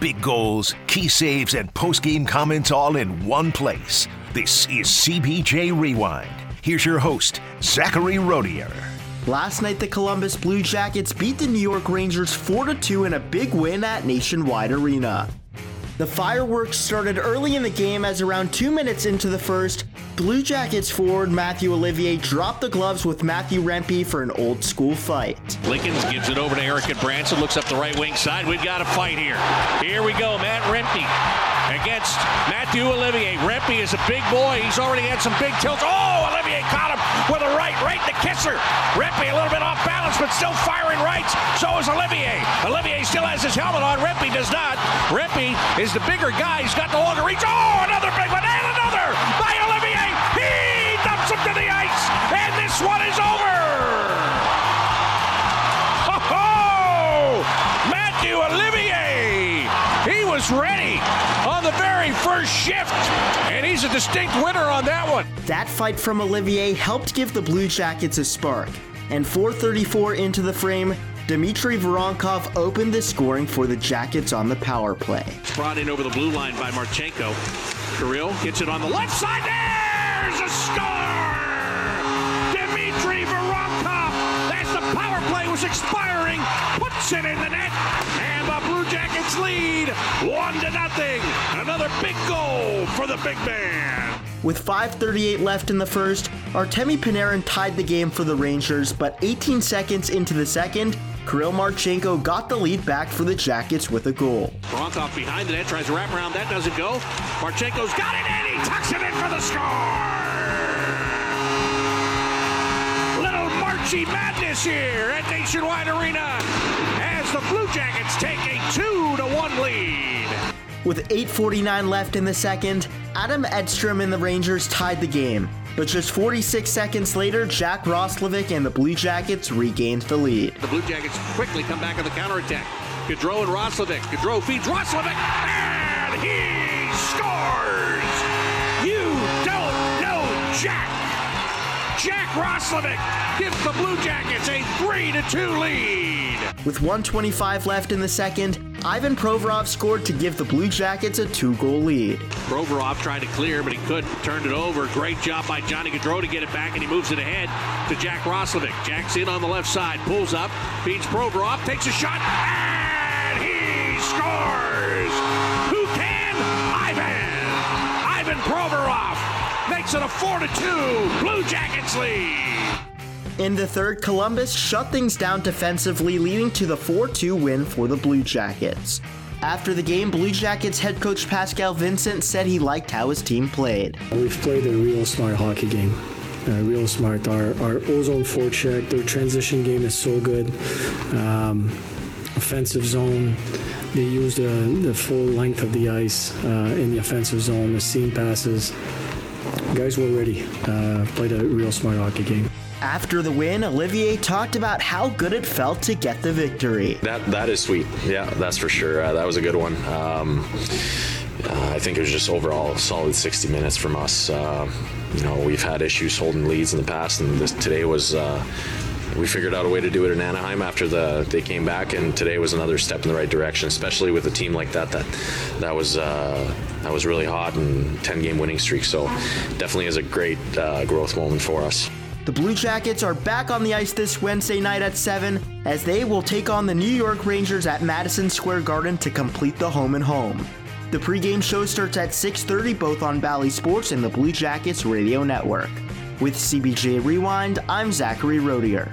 big goals, key saves, and post-game comments all in one place. This is CBJ Rewind. Here's your host, Zachary Rodier. Last night, the Columbus Blue Jackets beat the New York Rangers 4 2 in a big win at Nationwide Arena. The fireworks started early in the game as around two minutes into the first, Blue Jackets forward Mathieu Olivier dropped the gloves with Matthew Rempe for an old school fight. Lickens gives it over to Erik Gudbranson, looks up the right wing side. We've got a fight here. Here we go, Matt Rempe against Mathieu Olivier. Rempe is a big boy. He's already had some big tilts. Oh, Olivier caught him with a right, right in the Kisser. Rempe a little bit off balance, but still firing rights. So is Olivier. Olivier still has his helmet on. Rempe does not. Rempe is the bigger guy. He's got the longer reach. Oh, another big one, He ready on the very first shift, and he's a distinct winner on that one. That fight from Olivier helped give the Blue Jackets a spark, and 434 into the frame, Dmitry Voronkov opened the scoring for the Jackets on the power play. Brought in over the blue line by Marchenko. Kirill gets it on the left side. There's a score! Dmitry Voronkov, as the power play was expiring, puts it in Lead one to nothing. Another big goal for the big man. With 5.38 left in the first, Artemi Panarin tied the game for the Rangers, but 18 seconds into the second, Kirill Marchenko got the lead back for the Jackets with a goal. Voronkov behind the net, tries to wrap around. That doesn't go. Marchenko's got it, and he tucks it in for the score! Little madness here at Nationwide Arena as the Blue Jackets take a 2 to 1 lead. With 8.49 left in the second, Adam Edstrom and the Rangers tied the game. But just 46 seconds later, Jack Roslovic and the Blue Jackets regained the lead. The Blue Jackets quickly come back on the counterattack. Gaudreau and Roslovic. Gaudreau feeds Roslovic, and he Jack Roslovic gives the Blue Jackets a 3 to 2 lead. With 125 left in the second, Ivan Provorov scored to give the Blue Jackets a two-goal lead. Provorov tried to clear, but he couldn't. Turned it over. Great job by Johnny Gaudreau to get it back, and he moves it ahead to Jack Roslovic. Jack's in on the left side, pulls up, feeds Provorov, takes a shot, and he scores! Who can? Ivan! Ivan Provorov makes it a 4 to 2 Blue Jackets lead. In the third, Columbus shut things down defensively, leading to the 4 2 win for the Blue Jackets. After the game, Blue Jackets head coach Pascal Vincent said he liked how his team played. We've played a real smart hockey game. Uh, real smart. Our, our ozone forecheck, their transition game is so good. Um, offensive zone, they use the, the full length of the ice uh, in the offensive zone, the seam passes. Guys were ready. Uh, played a real smart hockey game. After the win, Olivier talked about how good it felt to get the victory. That that is sweet. Yeah, that's for sure. Uh, that was a good one. Um, uh, I think it was just overall solid 60 minutes from us. Uh, you know, we've had issues holding leads in the past, and this, today was. Uh, we figured out a way to do it in Anaheim after the they came back, and today was another step in the right direction, especially with a team like that. That that was uh, that was really hot and 10 game winning streak. So definitely is a great uh, growth moment for us. The Blue Jackets are back on the ice this Wednesday night at 7 as they will take on the New York Rangers at Madison Square Garden to complete the home and home. The pregame show starts at 6:30 both on Bally Sports and the Blue Jackets Radio Network. With CBJ Rewind, I'm Zachary Rodier.